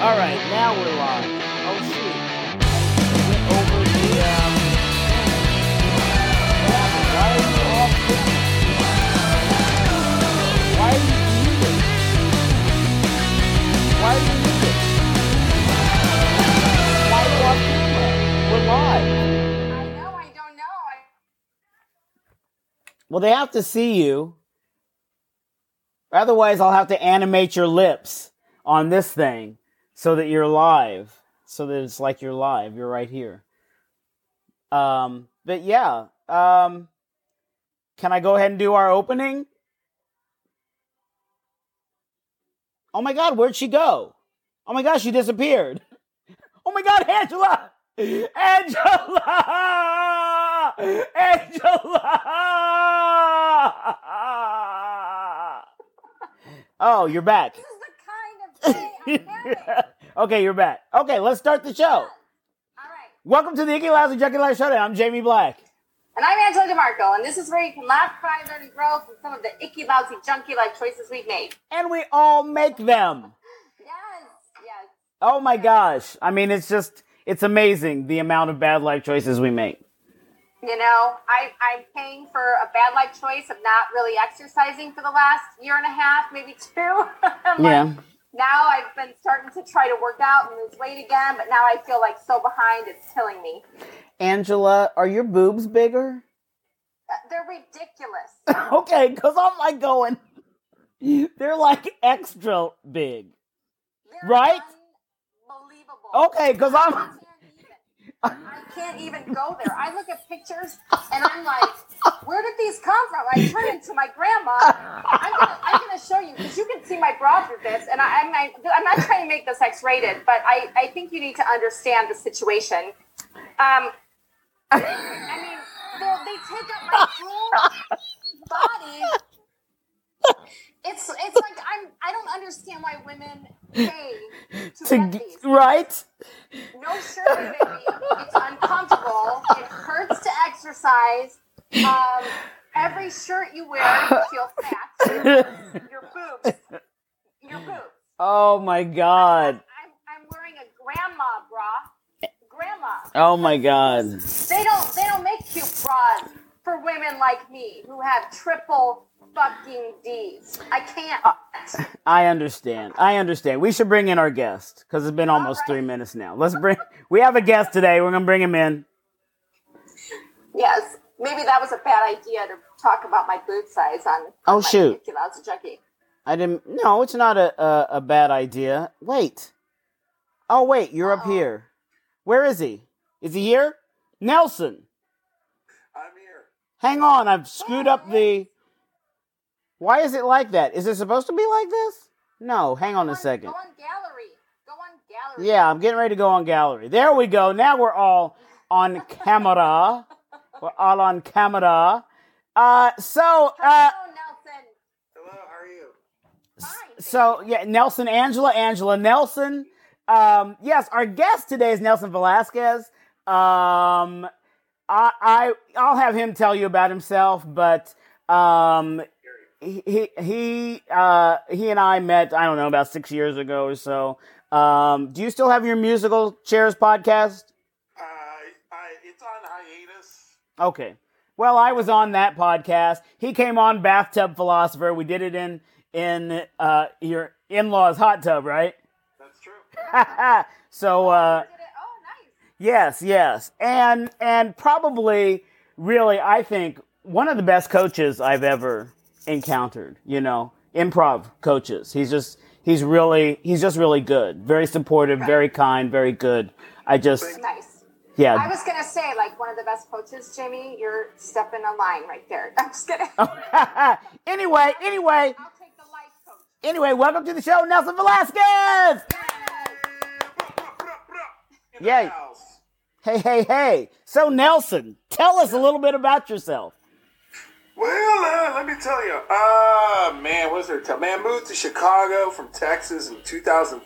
All right, now we're live. Oh shoot! Get over the. Um... Why are you? Why are you? Why are you off camera? We're live. I know, I don't know. Well, they have to see you. Otherwise, I'll have to animate your lips on this thing so that you're live. So that it's like you're live. You're right here. Um, but yeah. Um, can I go ahead and do our opening? Oh my God, where'd she go? Oh my gosh, she disappeared. Oh my God, Angela! Angela! Angela! Oh, you're back. this is the kind of thing I'm having. Okay, you're back. Okay, let's start the show. All right. Welcome to the Icky Lousy Junkie Life Showdown. I'm Jamie Black. And I'm Angela DeMarco, and this is where you can laugh, cry, learn, and grow from some of the icky, lousy, junky life choices we've made. And we all make them. Yes, yes. Oh my gosh. I mean, it's just, it's amazing the amount of bad life choices we make. You know, I, I'm paying for a bad life choice of not really exercising for the last year and a half, maybe two. Like, Yeah. Now I've been starting to try to work out and lose weight again, but now I feel like so behind, it's killing me. Angela, are your boobs bigger? Uh, They're ridiculous. okay, because I'm like going, they're like extra big. They're Right? Unbelievable. Okay, because I'm. I can't even go there. I look at pictures and I'm like, where did these come from? I turn into my grandma. I'm gonna, I'm gonna show you because you can see my bra through this, and I, I'm, I, I'm not trying to make this X-rated, but I, I think you need to understand the situation. Um, I mean, they take up my whole body. It's it's like I'm I don't understand why women pay to, To, get these. right? No shirt, baby. It's uncomfortable. It hurts to exercise. Um, every shirt you wear, you feel fat. Your boobs. Your boobs. oh my god. I'm, I'm wearing a grandma bra. Grandma. Oh my god. They don't they don't make cute bras for women like me who have triple fucking D's. I can't. Uh, I understand. I understand. We should bring in our guest because it's been almost right. three minutes now. Let's bring. We have a guest today. We're gonna bring him in. yes. Maybe that was a bad idea to talk about my boot size on. Oh, on Oh, shoot. Mickey Mouse junkie. I didn't. No, it's not a a, a bad idea. Wait. Oh wait, you're up Uh-oh. here. Where is he? Is he here? Nelson. I'm here. Hang on. I've screwed up the. Why is it like that? Is it supposed to be like this? No. Hang on Go a second. Go on gallery. Go on gallery. Yeah, I'm getting ready to go on gallery. There we go. Now we're all on camera. We're all on camera. Uh, so, uh, Hello, Nelson. Hello, how are you? Fine. so yeah, Nelson, Angela, Angela, Nelson. Um, yes, our guest today is Nelson Velasquez. Um, I, I, I'll have him tell you about himself, but um, he, he, he, uh, he and I met, I don't know, about six years ago or so. Um, do you still have your musical chairs podcast? Uh, I, it's on hiatus. Okay. Well, I was on that podcast. He came on Bathtub Philosopher. We did it in in uh, your in-laws' hot tub, right? That's true. so uh, Did it? Oh, nice. Yes, yes, and and probably really, I think one of the best coaches I've ever encountered. You know, improv coaches. He's just he's really he's just really good. Very supportive, very kind, very good. I just Nice. yeah. I was gonna say, like one of the best coaches, Jimmy. You're stepping a line right there. I'm just kidding. anyway, anyway, I'll take the life coach. anyway, welcome to the show, Nelson Velasquez. In Yeah. The house. Hey, hey, hey. So, Nelson, tell us a little bit about yourself. Well, uh, let me tell you. Uh, man, what's there? to Tell? Man, moved to Chicago from Texas in 2000.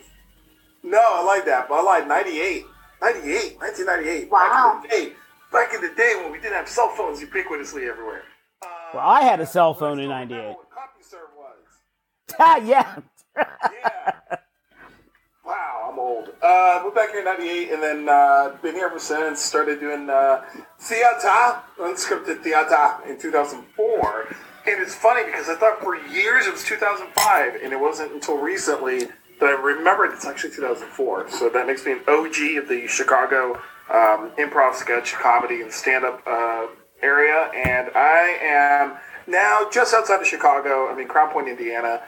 No, I like that, but I like 98. 98, 1998. Wow. Back in the day, back in the day when we didn't have cell phones ubiquitously everywhere. Uh, Well, I had a cell phone in I still remember 98. What CompuServe was. Ah, yeah. Yeah. Wow, I'm moved back here in '98, and then uh, been here ever since. Started doing uh, theater, unscripted theater in 2004. And it's funny because I thought for years it was 2005, and it wasn't until recently that I remembered it's actually 2004. So that makes me an OG of the Chicago um, improv, sketch, comedy, and stand-up uh, area. And I am now just outside of Chicago. I'm in Crown Point, Indiana,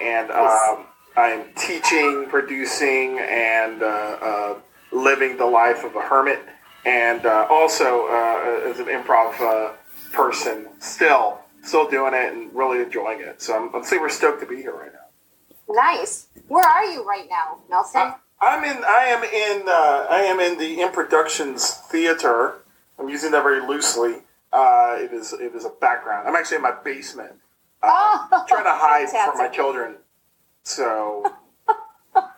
and um, I'm teaching, producing, and uh, uh, living the life of a hermit, and uh, also uh, as an improv uh, person, still, still doing it and really enjoying it. So I'm, I'm super stoked to be here right now. Nice. Where are you right now, Nelson? I, I'm in. I am in. Uh, I am in the In Productions Theater. I'm using that very loosely. Uh, it is. It is a background. I'm actually in my basement, uh, Oh, trying to hide from my children. So I,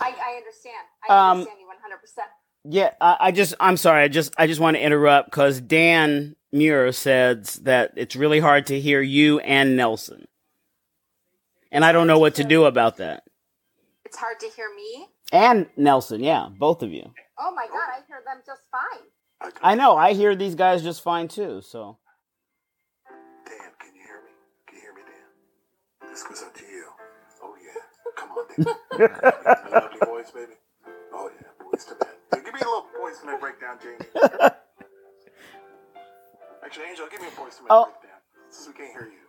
I understand. I Um, understand you 100%. Yeah, I, I just I'm sorry. I just I just want to interrupt because Dan Muir says that it's really hard to hear you and Nelson, and I don't know what to do about that. It's hard to hear me. And Nelson, yeah, both of you. Oh my God, I hear them just fine. I know. I hear these guys just fine too. So Dan, can you hear me? Can you hear me, Dan? This goes out to you. Lovely voice, baby. Oh yeah, voice to man. Hey, give me a little voice to man breakdown, Jamie. Actually, Angel, give me a voice to man Oh. breakdown. Since we can't hear you.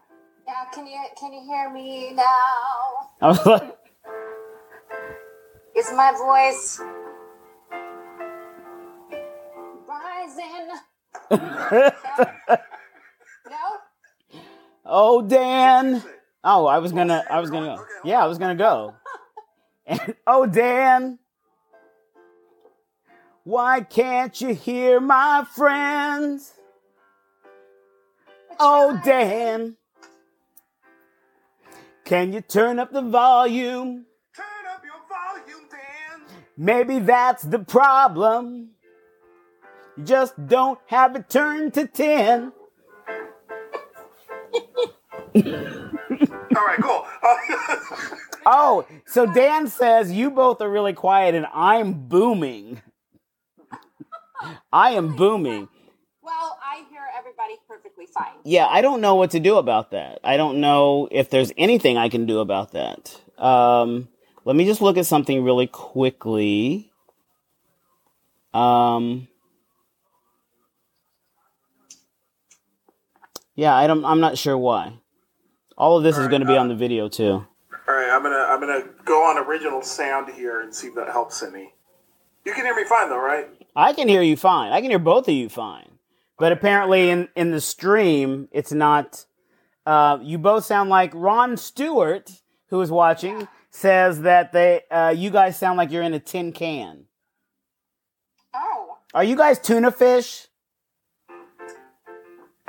Yeah, can you can you hear me now? I was like, Is my voice rising? No? "Oh, Dan." Oh, I was gonna. I was gonna go. Yeah, I was gonna go. And oh, Dan. Why can't you hear my friends? Oh, Dan. Can you turn up the volume? Turn up your volume, Dan. Maybe that's the problem. You just don't have it turned to 10. All right, cool. Uh, Oh, so Dan says you both are really quiet and I'm booming. I am booming. Well, I hear everybody perfectly fine. Yeah, I don't know what to do about that. I don't know if there's anything I can do about that. Um, let me just look at something really quickly. Um, yeah, I don't. I'm not sure why. All of this is going to be on the video too. All right, I'm gonna I'm gonna go on original sound here and see if that helps any. You can hear me fine though, right? I can hear you fine. I can hear both of you fine. But apparently, in in the stream, it's not. Uh, you both sound like Ron Stewart, who is watching, says that they uh, you guys sound like you're in a tin can. Oh, Are you guys tuna fish?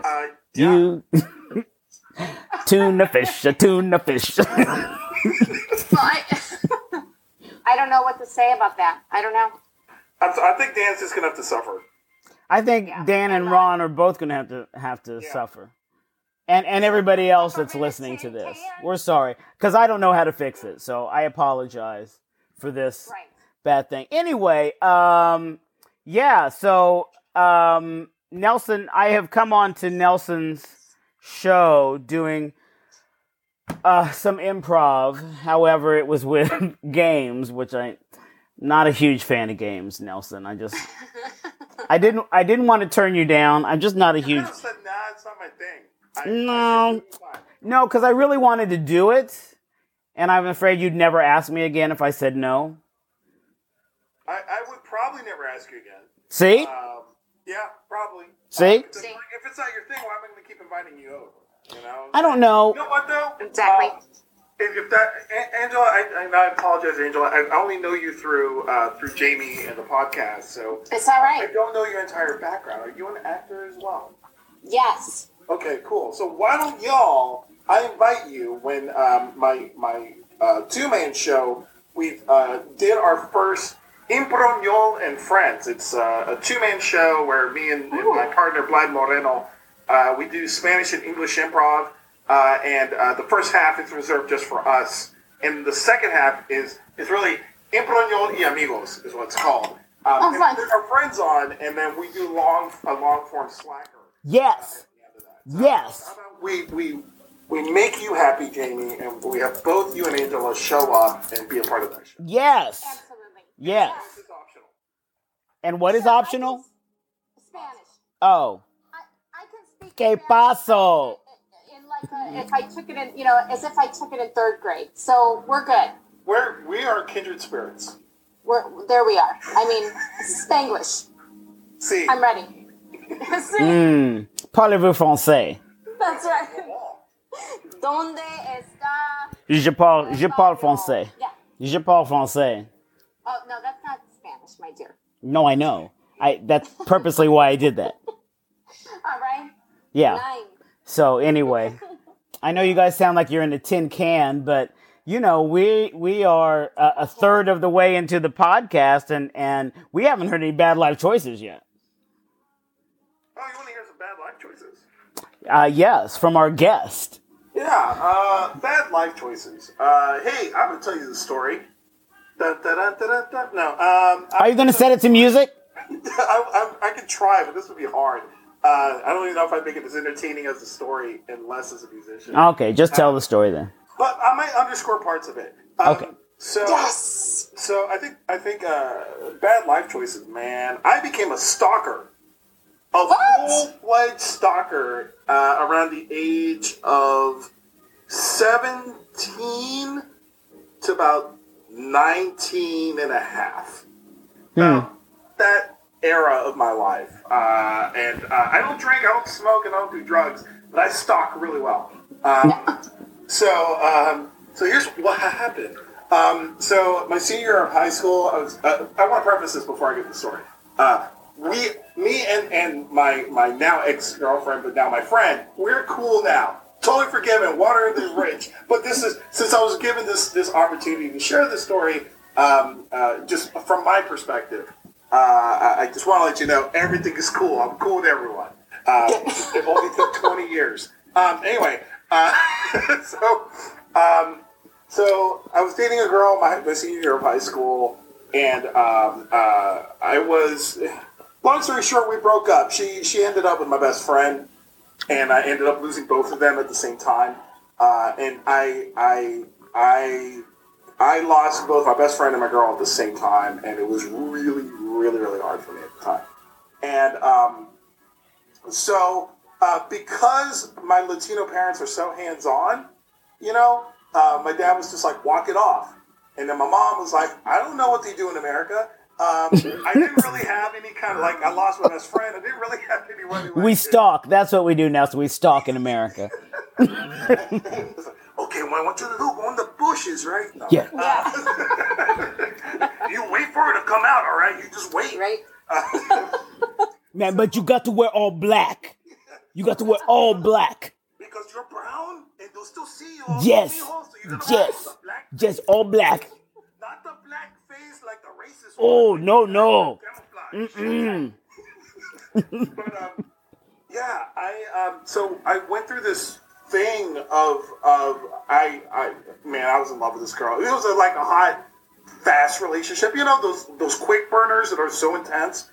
Uh, yeah. You tuna fish, a tuna fish. well, I, I don't know what to say about that. I don't know. I, I think Dan's just gonna have to suffer. I think Dan and Ron are both going to have to have to suffer, and and everybody else that's listening to this. We're sorry because I don't know how to fix it, so I apologize for this Right. bad thing. Anyway, um, yeah. So um, Nelson, I have come on to Nelson's show doing uh, some improv. However, it was with games, which I not a huge fan of games, Nelson. I just I didn't I didn't want to turn you down. I'm just not a huge said, nah, it's not my thing. I, No. I "It's fine." no, because I really wanted to do it, and I'm afraid you'd never ask me again if I said no. I, I would probably never ask you again. See, Um, yeah, probably. See? Uh, because, like, if it's not your thing, why am I going inviting you over? You know. I don't know. You know what though? Exactly. Uh, if, if that, A- Angela, I, I, I apologize, Angela. I only know you through uh, through Jamie and the podcast, so It's all right. I right. don't know your entire background. Are you an actor as well? Yes. Okay, cool. So why don't y'all? I invite you when um, my my uh, two man show. We uh, did our first Improñol and Friends. It's uh, a two man show where me and, and my partner Vlad Moreno uh, we do Spanish and English improv, uh, and uh, the first half is reserved just for us, and the second half is is really Improñol y Amigos is what it's called. Um, Oh, and fun. our friends on, and then we do long a long form slacker. Yes. Yes. How about we we we make you happy, Jamie, and we have both you and Angela show up and be a part of that show. Yes. Absolutely. Yes. This is optional. And what is optional? Spanish. Oh. I, I can speak Que paso? Like a, if I took it in, you know, as if I took it in third grade. So we're good. We're we are kindred spirits. We're there. We are. I mean, Spanglish. See, I'm ready. See? Hmm. Parlez-vous français? That's right. ¿Dónde está? Je parle, je parle français. Yeah. Je parle français. Oh no, that's not Spanish, my dear. No, I know. I that's purposely why I did that. All right. Yeah. Nine. So anyway, I know you guys sound like you're in a tin can, but you know we we are a, a third of the way into the podcast, and and we haven't heard any bad life choices yet. oh, you want to hear some bad life choices? Uh, yes, from our guest. Yeah, uh, bad life choices. Uh, hey, I'm gonna tell you the story. Dun, dun, dun. No, um, Are you going to set it to music? I, I, I could try, but this would be hard. Uh, I don't even know if I'd make it as entertaining as the story unless as a musician. Okay, just tell the story then. But I might underscore parts of it. Um, Okay. So Yes. So I think I think uh, bad life choices, man. I became a stalker, a What? full fledged stalker uh, around the age of seventeen to about 19 and a half. Now, that era of my life, uh, and uh, I don't drink, I don't smoke, and I don't do drugs, but I stalk really well. Um, so, um, so here's what happened. Um, so my senior year of high school, I was. Uh, I want to preface this before I get to the story. Uh, we, me, and and my my now ex girlfriend, but now my friend, we're cool now. Totally forgiven. Water is rich. But this is since I was given this this opportunity to share this story, um, uh, just from my perspective. Uh, I, I just want to let you know everything is cool. I'm cool with everyone. Uh, it only took 20 years. Um, anyway, uh, so um, so I was dating a girl my, my senior year of high school, and um, uh, I was. Long story short, we broke up. She she ended up with my best friend, and I ended up losing both of them at the same time. Uh, and I I I I lost both my best friend and my girl at the same time, and it was really really really hard for me at the time. And um, so uh, because my Latino parents are so hands on, you know, uh, my dad was just like, walk it off. And then my mom was like, I don't know what they do in America. Um, I didn't really have any kind of like, I lost my best friend. I didn't really have anyone. We stalk. That's what we do now. So we stalk in America. It's like, okay, well, I want you to look on the bushes, right? No. Yeah. You wait for her to come out, all right? You just wait. Right? Man, but you got to wear all black. You got to wear all black. Because you're brown and they'll still see you. on Yes. the so Yes. wear the black Just all black. Not the black face like the racist Oh, one. no, no. Camouflage. Mm. but um, yeah, I um, so I went through this thing of of I I man, I was in love with this girl. It was a, like a hot, fast relationship. You know those those quick burners that are so intense,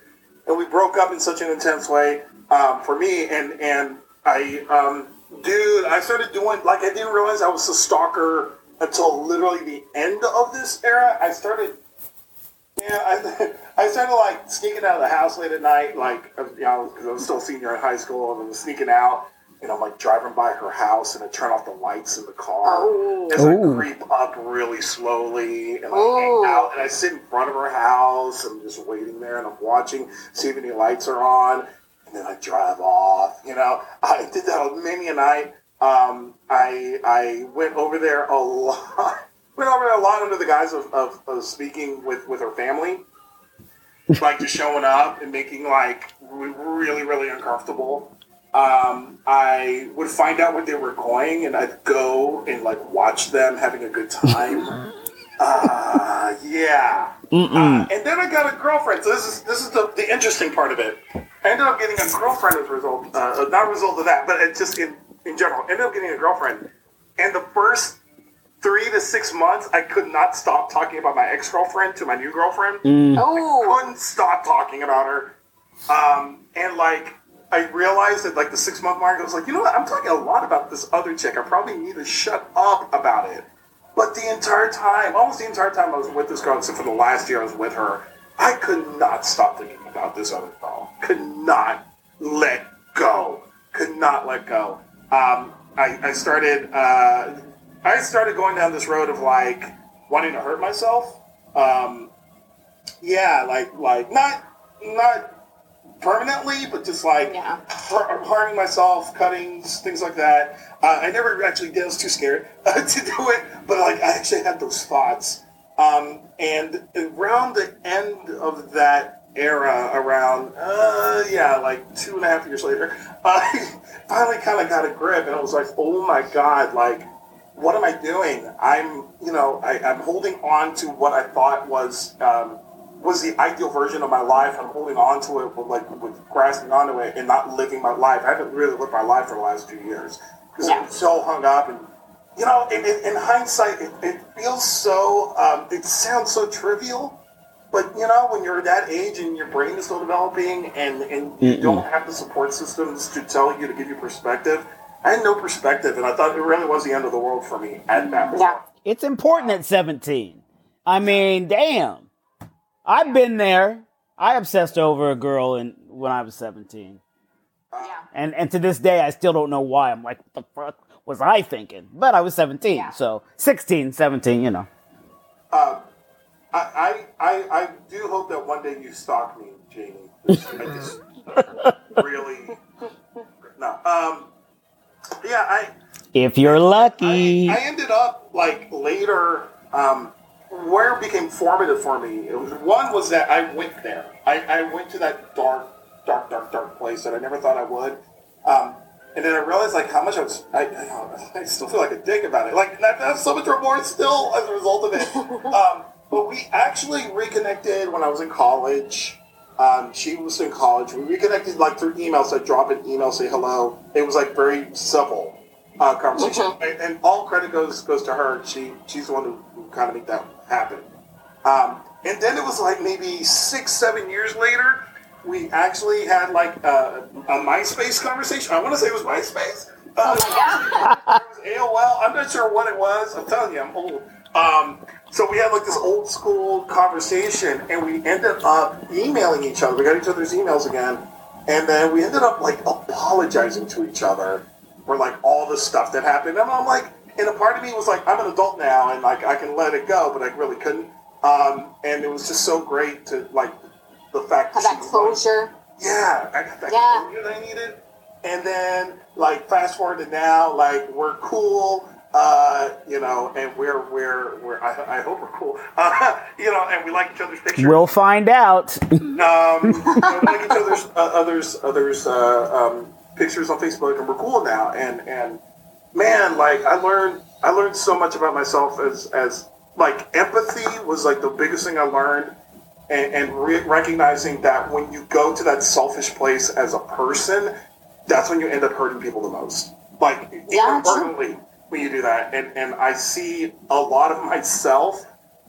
and we broke up in such an intense way um, for me. And and I um, dude, I started doing like I didn't realize I was a stalker until literally the end of this era. I started yeah, I, I started like sneaking out of the house late at night, like you know, because I was still senior in high school, and I was sneaking out. And I'm like driving by her house, and I turn off the lights in the car Oh. as I Ooh. creep up really slowly, and I Ooh. hang out, and I sit in front of her house, and I'm just waiting there, and I'm watching, see if any lights are on, and then I drive off. You know, I did that many a night. Um, I I went over there a lot. Went over there a lot under the guise of, of, of speaking with, with her family, like just showing up and making like re- really really uncomfortable. Um, I would find out where they were going, and I'd go and like watch them having a good time. Uh, yeah. Uh, and then I got a girlfriend. So this is this is the, the interesting part of it. I ended up getting a girlfriend as a result, uh, not a result of that, but it just in in general, ended up getting a girlfriend. And the first three to six months, I could not stop talking about my ex girlfriend to my new girlfriend. Oh, Couldn't stop talking about her. Um, and like, I realized at like the six month mark, I was like, you know what? I'm talking a lot about this other chick. I probably need to shut up about it. But the entire time, almost the entire time I was with this girl, except for the last year I was with her, I could not stop thinking about this other girl. Could not let go. Could not let go. Um, I, I started. Uh, I started going down this road of like wanting to hurt myself. Um, yeah, like like not not permanently, but just like Yeah. har- harming myself, cuttings, things like that. Uh, I never actually did. I was too scared uh, to do it, but like I actually had those thoughts. Um, and around the end of that era, around uh, yeah, like two and a half years later, I finally kind of got a grip, and I was like, oh my god, like what am I doing? I'm, you know, I, I'm holding on to what I thought was um, was the ideal version of my life. I'm holding on to it, with, like with grasping onto it, and not living my life. I haven't really lived my life for the last few years because Yeah. I'm so hung up, and you know, in, in, in hindsight, it, it feels so. Um, it sounds so trivial. But you know, when you're that age and your brain is still developing, and, and you don't have the support systems to tell you to give you perspective, I had no perspective, and I thought it really was the end of the world for me at that point. yeah. It's important at 17. I mean, damn. I've been there. I obsessed over a girl in, when I was 17. Yeah. And and to this day, I still don't know why. I'm like, what the fuck was I thinking? But I was 17. Yeah. So 16, 17, you know. I, I, I, I do hope that one day you stalk me, Jamie. I just really no. Um, yeah, I. If you're lucky. I, I ended up like later um, where it became formative for me. It was one was that I went there. I, I went to that dark, dark, dark, dark place that I never thought I would. Um, and then I realized like how much I was. I, I, I still feel like a dick about it. Like I have so much remorse still as a result of it. um, but we actually reconnected when I was in college. Um, she was in college. We reconnected like through emails. I drop an email, say hello. It was like very civil uh, conversation, and, and all credit goes goes to her. She she's the one who, who kind of made that happen. Um, and then it was like maybe six, seven years later, we actually had like a, a MySpace conversation. I want to say it was MySpace. Uh, it was AOL. I'm not sure what it was. I'm telling you, I'm old. Um, so we had like this old school conversation, and we ended up emailing each other. We got each other's emails again, and then we ended up like apologizing to each other for like all the stuff that happened. And I'm like, and a part of me was like, I'm an adult now, and like I can let it go, but I really couldn't. Um, and it was just so great to like the fact Have she that was like- closure. yeah, I got that Yeah. closure that I needed. And then, like, fast forward to now, like, we're cool, uh, you know, and we're, we're, we're, I, I hope we're cool, uh, you know, and we like each other's pictures. We'll find out. Um, we like each other's, uh, others, others, uh, um, pictures on Facebook, and we're cool now. And, and man, like, I learned, I learned so much about myself as, as, like, empathy was, like, the biggest thing I learned and, and re- recognizing that when you go to that selfish place as a person, that's when you end up hurting people the most. Like Yeah, inadvertently when you do that, and and I see a lot of myself,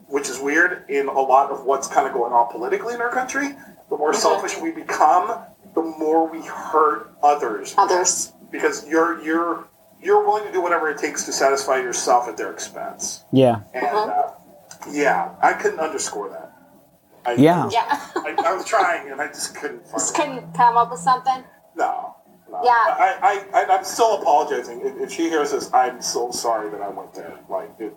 which is weird, in a lot of what's kind of going on politically in our country. The more mm-hmm. selfish we become, the more we hurt others Others. because you're you're you're willing to do whatever it takes to satisfy yourself at their expense. Yeah. And Uh-huh. uh, yeah, I couldn't underscore that. I, Yeah. Yeah. I, I was trying and I just couldn't find Just it. couldn't come up with something. No. no. Yeah. I, I, I, I'm still apologizing. If, if she hears this, I'm so sorry that I went there. Like, it,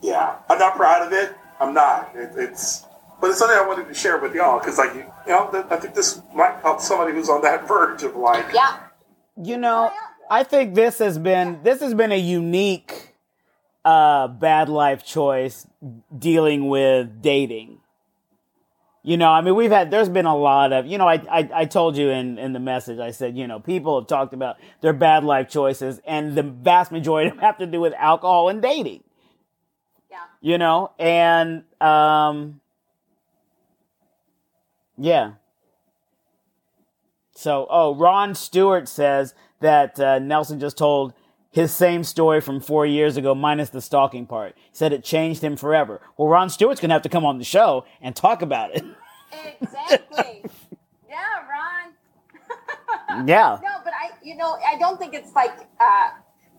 yeah. I'm not proud of it. I'm not. It, it's, but it's something I wanted to share with y'all because, like, you, you know, th- I think this might help somebody who's on that verge of like, Yeah. You know, I think this has been this has been a unique uh bad life choice dealing with dating. You know, I mean, we've had there's been a lot of you know, I I, I told you in in the message, I said, you know, people have talked about their bad life choices, and the vast majority of them have to do with alcohol and dating. Yeah. You know, and um, yeah. So, oh, Ron Stewart says that uh, Nelson just told his same story from four years ago, minus the stalking part. He said it changed him forever. Well, Ron Stewart's gonna have to come on the show and talk about it. Exactly. yeah, Ron. yeah. No, but I, you know, I don't think it's like, uh,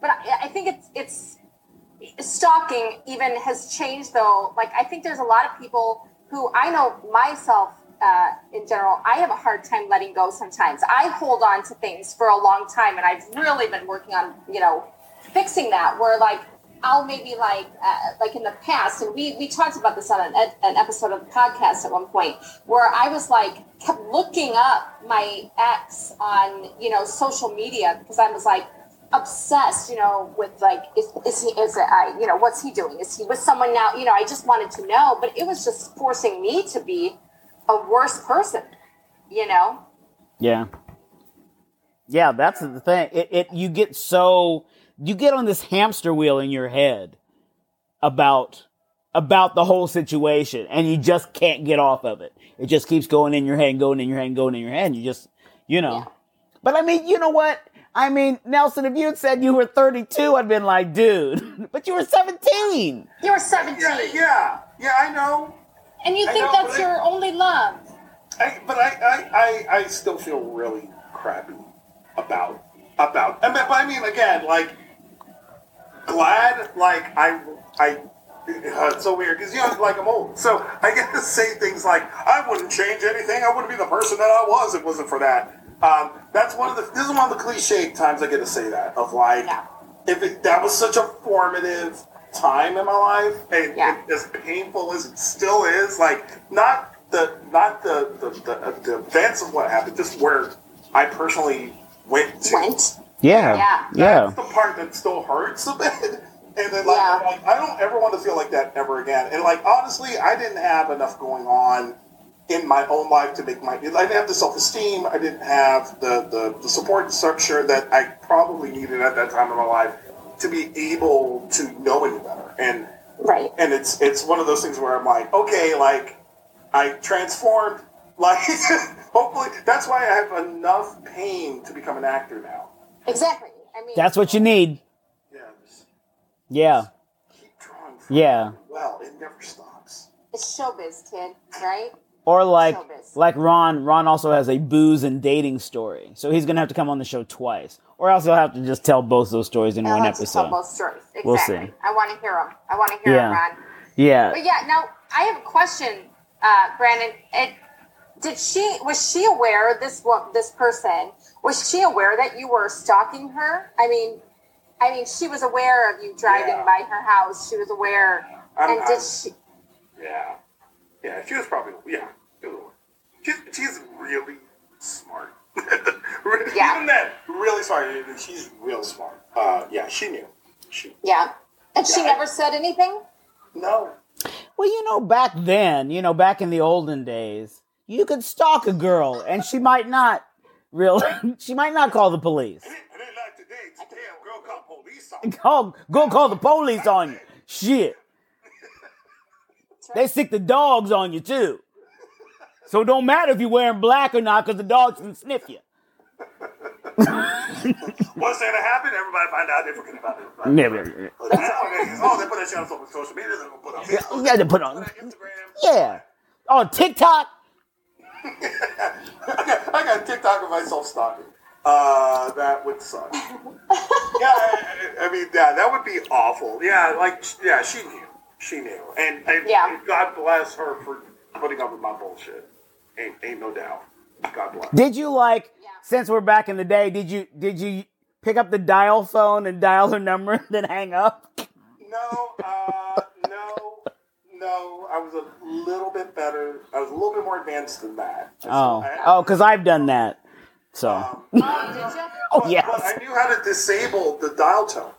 but I, I think it's it's stalking even has changed though. Like I think there's a lot of people who I know myself uh, in general. I have a hard time letting go sometimes. I hold on to things for a long time, and I've really been working on you know fixing that. Where like I'll maybe like uh, like in the past, and we we talked about this on an, an episode of the podcast at one point, where I was like kept looking up my ex on you know social media because I was like obsessed, you know, with like is, is he is it I you know what's he doing? Is he with someone now? You know, I just wanted to know, but it was just forcing me to be a worse person, you know. Yeah. Yeah, that's the thing. It, it you get so you get on this hamster wheel in your head about about the whole situation and you just can't get off of it. It just keeps going in your head and going in your head and going in your head and you just you know. Yeah. But I mean, you know what? I mean, Nelson, if you had said you were 32, I'd been like, dude, but you were 17. You were 17. Yeah, yeah, yeah. I know. And you I think know, that's but I- your only love. I, but I, I, I, I still feel really crappy about about. I mean, but I mean, again, like glad, like I, I. uh, it's so weird because you know, like I'm old, so I get to say things like, "I wouldn't change anything. I wouldn't be the person that I was if it wasn't for that." Um, that's one of the. This is one of the cliche times I get to say that of like, Yeah. if it, that was such a formative time in my life, and, Yeah. and as painful as it still is, like not the not the the, the, uh, the events of what happened, just where I personally went to. Went. Yeah. Yeah. Yeah. That's the part that still hurts a bit. And then, like, Yeah. I'm like, I don't ever want to feel like that ever again. And, like, honestly, I didn't have enough going on in my own life to make my. I didn't have the self esteem. I didn't have the, the, the support structure that I probably needed at that time in my life to be able to know any better. And Right. and it's it's one of those things where I'm like, okay, like I transformed. Like, hopefully, that's why I have enough pain to become an actor now. Exactly. I mean, That's what you need. Yeah, just Yeah. keep drawing. from Yeah. Well, it never stops. it's showbiz, kid. Right? Or like Showbiz. like Ron, Ron also has a booze and dating story. So he's gonna have to come on the show twice. Or else he'll have to just tell both those stories in I'll one have to tell episode. both stories. Exactly. We'll see. I want to hear them. I want to hear Yeah. them, Ron. Yeah. But yeah, now I have a question, uh, Brandon. It, did she was she aware this wo- this person was she aware that you were stalking her? I mean, I mean, she was aware of you driving Yeah. by her house. She was aware, I'm- and I'm- did she? Yeah, yeah. She was probably yeah. She was- She's she's really smart. Really- Yeah. Even that really smart. She's real smart. Uh, yeah, she knew. She Yeah, and she Yeah, I- never said anything. no. Well, you know, back then, you know, back in the olden days, you could stalk a girl and she might not really she might not call the police. I didn't, I like today. Damn, girl, call police on. me. Call, go call the police on you. Shit. They sick the dogs on you too. So it don't matter if you're wearing black or not, because the dogs can sniff you. What's gonna happen? Everybody find out. They forget about it. Never. Oh, they, oh, they put that shit on social media. They're gonna put on Facebook. Yeah, they put on. Instagram. Yeah. On TikTok. I got, I got TikTok of myself stalking. Uh, that would suck. yeah, I, I I mean, yeah, that would be awful. Yeah, like, yeah, she knew. She knew. And, and, Yeah. and God bless her for putting up with my bullshit. Ain't, ain't no doubt. God bless. Did you like? Yeah. Since we're back in the day, did you did you pick up the dial phone and dial her number, and then hang up? No, uh, no, no. I was a little bit better. I was a little bit more advanced than that. Oh, I- oh, because I've done that. So. um, Oh, did you? Oh But- yes. But I knew how to disable the dial tone.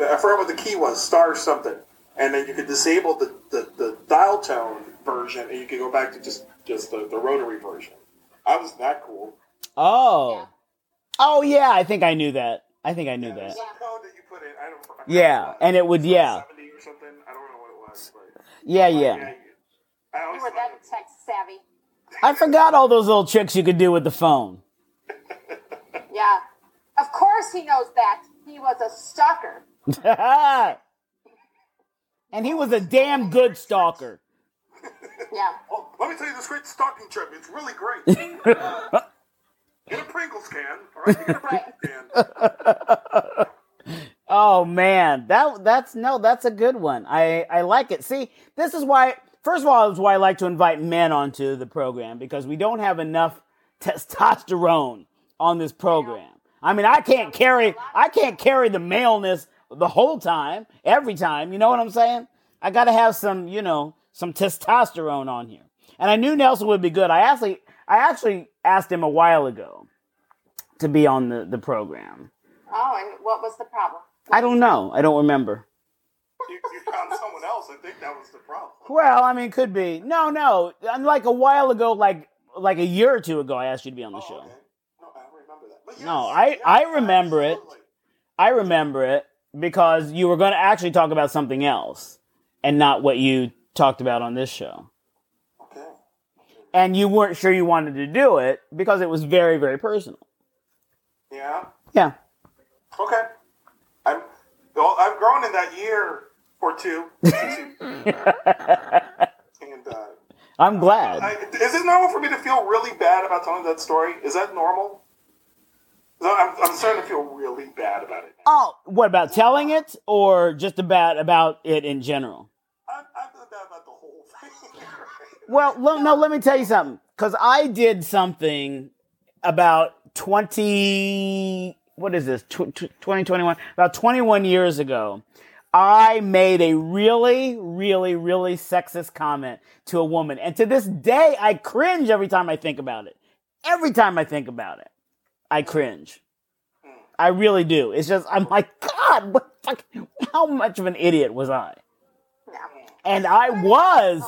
I forgot what the key was, star something. And then you could disable the, the, the dial tone version and you could go back to just, just the, the rotary version. I was that cool. Oh. Yeah. Oh yeah, I think I knew that. I think I knew There's that. some that you put in. I don't I forgot Yeah, what and it would yeah. 70 or something. I don't know what it was. But Yeah, yeah, yeah. you- I You were that tech savvy. I forgot all those little tricks you could do with the phone. Yeah. Of course he knows that. He was a stalker. and he was a damn good stalker. Yeah. Oh, let me tell you this great stalking trip. It's really great. Uh, get a Pringles can. All right, get a Pringles can. Oh man, that that's no, that's a good one. I I like it. See, this is why. First of all, is why I like to invite men onto the program because we don't have enough testosterone on this program. I mean, I can't carry I can't carry the maleness the whole time, every time. You know what I'm saying? I got to have some, you know, some testosterone on here. And I knew Nelson would be good. I actually I actually asked him a while ago to be on the the program. Oh, and what was the problem? I don't know. I don't remember. You, you found someone else. I think that was the problem. Well, I mean, could be. No, no. Like a while ago, like like a year or two ago, I asked you to be on the Oh, show. okay. No, I remember that. But No, I- yes, I remember it. I remember it because you were going to actually talk about something else and not what you talked about on this show. Okay. And you weren't sure you wanted to do it because it was very, very personal. Yeah. Yeah. Okay. I'm. Well, I've grown in that year or two. and uh, I'm glad. I, is it normal for me to feel really bad about telling that story? Is that normal? I'm, I'm starting to feel really bad about it. Now. oh, what about telling it or just about about it in general? I'm, I'm feeling bad about the whole thing. Well, lo- no, let me tell you something. Because I did something about 20, what is this, Tw- tw- 2021? About 21 years ago. I made a really, really, really sexist comment to a woman. And to this day, I cringe every time I think about it. Every time I think about it, I cringe. I really do. It's just, I'm like, God, what fuck, how much of an idiot was I? Yeah. And I was.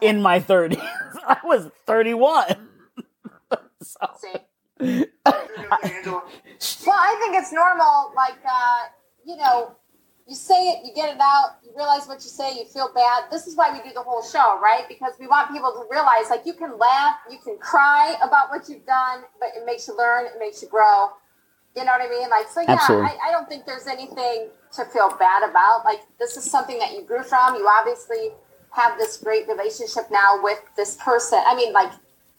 In my 30s. I was 31. so, See? Well, I think it's normal. Like, uh, you know, you say it, you get it out, you realize what you say, you feel bad. This is why we do the whole show, right? Because we want people to realize, like, you can laugh, you can cry about what you've done, but it makes you learn, it makes you grow. You know what I mean? Like, so yeah, I, I don't think there's anything to feel bad about. Like, this is something that you grew from. You obviously have this great relationship now with this person. I mean, like,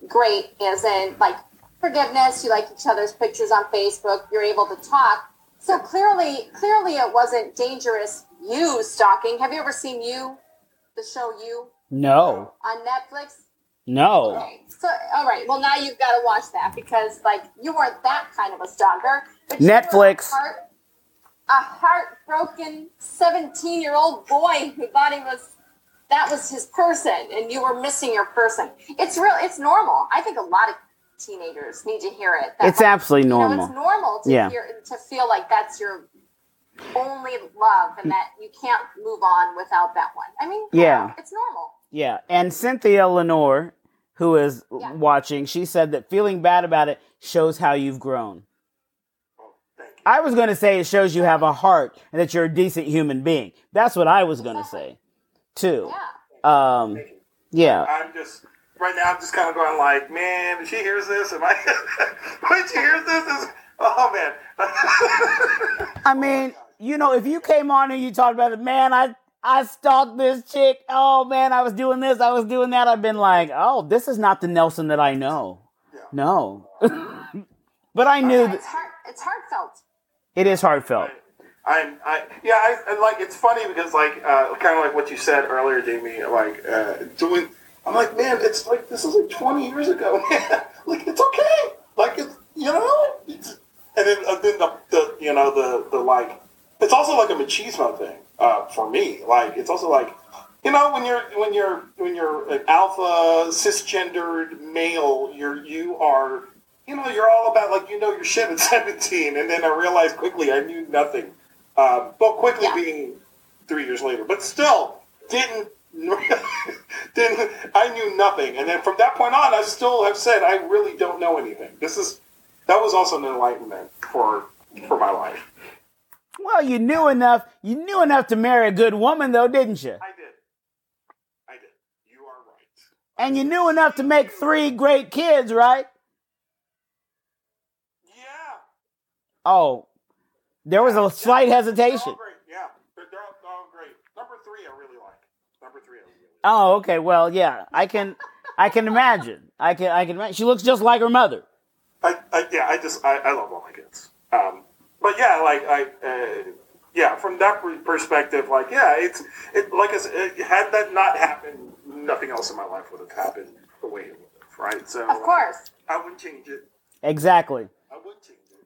great as in like forgiveness. You like each other's pictures on Facebook. You're able to talk. So clearly, clearly, it wasn't dangerous. You stalking. Have you ever seen you, the show You no, on Netflix? no. Okay. So all right. Well, now you've got to watch that because like you weren't that kind of a stalker. But Netflix. A, heart, a heartbroken seventeen-year-old boy who thought he was that was his person, and you were missing your person. It's real. It's normal. I think a lot of teenagers need to hear it. that, It's like, absolutely You know, normal. it's normal to Yeah. hear to feel like that's your only love, and that you can't move on without that one. I mean, Yeah. it's normal. Yeah. And Cynthia Lenore, who is Yeah. watching, she said that feeling bad about it shows how you've grown. oh, thank you. I was going to say it shows you have a heart and that you're a decent human being. That's what I was going to say, too. Yeah. Um, yeah. I'm just right now. I'm just kind of going like, man, if she hears this, am I? when she hears this, is oh man. I mean, you know, if you came on and you talked about it, man, I I stalked this chick. Oh man, I was doing this, I was doing that. I've been like, oh, this is not the Nelson that I know. Yeah. No. but I knew that It's heart. It's heartfelt. it is heartfelt. I'm, I, yeah, I, I like. It's funny because like, uh, kind of like what you said earlier, Jamie. Like uh, doing. I'm like, man, it's like this is like 20 years ago, like it's okay. Like it's you know. It's, and then uh, then the, the you know the the like. It's also like a machismo thing uh, for me. Like it's also like. You know, when you're when you're when you're an alpha cisgendered male, you're you are you know, you're all about like you know your shit at 17, and then I realized quickly I knew nothing. Uh, but quickly Yeah. being three years later, but still didn't didn't I knew nothing, and then from that point on, I still have said I really don't know anything. This is that was also an enlightenment for for my life. Well, you knew enough. You knew enough to marry a good woman, though, didn't you? I did, I did. You are right. And you knew enough to make three great kids, right? Yeah, Oh, There was a slight They're hesitation. all great. Yeah, they're, they're, all, they're all great. Number three, I really like. Number three, I really like. Oh, okay. Well, yeah, I can, I can imagine. I can, I can imagine. She looks just like her mother. I, I yeah, I just I, I love all my kids. Um, but yeah, like I uh, yeah, from that perspective, like yeah, it's it like I said, it, had that not happened, nothing else in my life would have happened the way it would have, right? So Of course. I wouldn't change it. Exactly. I wouldn't change it.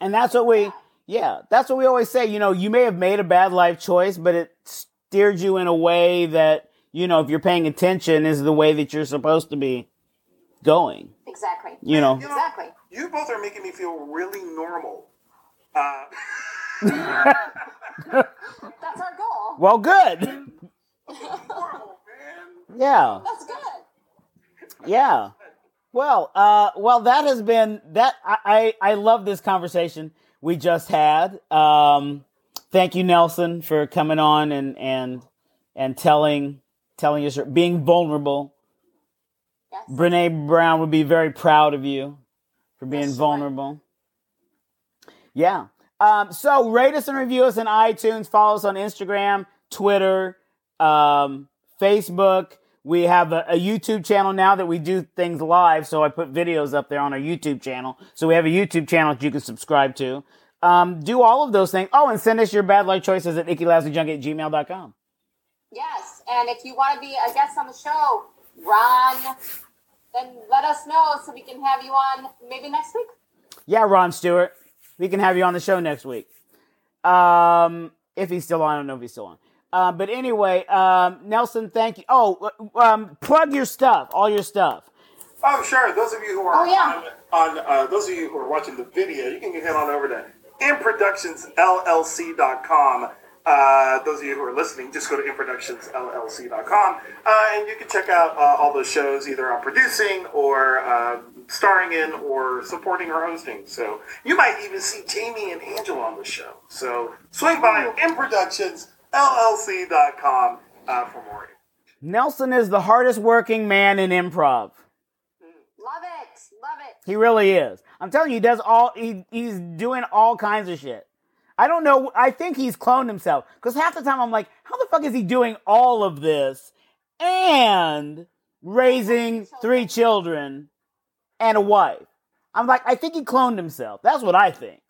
And that's what we, yeah, that's what we always say. You know, you may have made a bad life choice, but it steered you in a way that, you know, if you're paying attention, is the way that you're supposed to be going. Exactly. You know, You know, Exactly. you both are making me feel really normal. Uh, That's our goal. well, good. normal, man. Yeah. That's good. Yeah. Well, uh, well, that has been that. I, I, I love this conversation we just had. Um, thank you, Nelson, for coming on and and and telling telling story, being vulnerable. Yes. Brene Brown would be very proud of you for being Yes, vulnerable. Yeah. Um, so rate us and review us on iTunes. Follow us on Instagram, Twitter, um, Facebook. We have a, a YouTube channel now that we do things live. So I put videos up there on our YouTube channel. So we have a YouTube channel that you can subscribe to. Um, do all of those things. Oh, and send us your bad life choices at ickylousyjunkie at gmail.com. Yes. And if you want to be a guest on the show, Ron, then let us know so we can have you on maybe next week. Yeah, Ron Stewart. We can have you on the show next week. Um, if he's still on, I don't know if he's still on. Uh, but anyway, um, Nelson, thank you. Oh, um, plug your stuff, all your stuff. Oh, sure. Those of you who are Oh, yeah. on, on uh, those of you who are watching the video, you can head on over to inproductionsllc.com. Uh, those of you who are listening, just go to inproductionsllc.com uh, and you can check out uh, all those shows either on producing or uh, starring in or supporting or hosting. So you might even see Jamie and Angela on the show. So swing by inproductionsllc.com uh, for more. Nelson is the hardest working man in improv. Love it. Love it. He really is. I'm telling you, he does all. He, he's doing all kinds of shit. I don't know. I think he's cloned himself because half the time I'm like, how the fuck is he doing all of this and raising three children and a wife? I'm like, I think he cloned himself. That's what I think.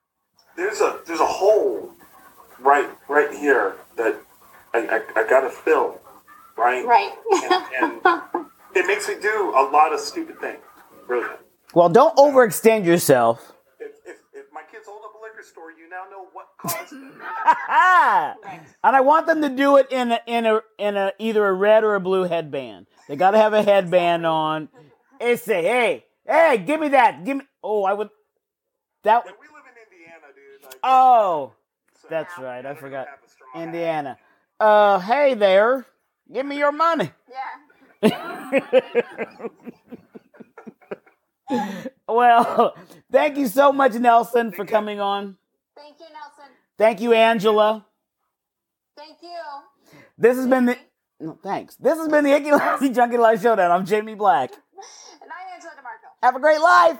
there's a there's a hole right right here that I, I, I gotta fill, right? Right. And, and it makes me do a lot of stupid things. Really. Well, don't overextend yourself. If, if, if my kids hold up a liquor store, you now know what caused it. and I want them to do it in a, in a in a either a red or a blue headband. They got to have a headband on. It say, "Hey, hey, give me that. Give me." Oh, I would. That. Like, we live in Indiana, dude. Like, Oh, so that's you right. I forgot. Have a strong Indiana. Uh, hey there. Give me your money. yeah. Well, thank you so much, Nelson, for coming on. Thank you, Nelson. Thank you, Angela. Thank you. This has been the. No, thanks. This has been the Icky Lousy Junkie Life Showdown. I'm Jamie Black. And I'm Angela DeMarco. Have a great life.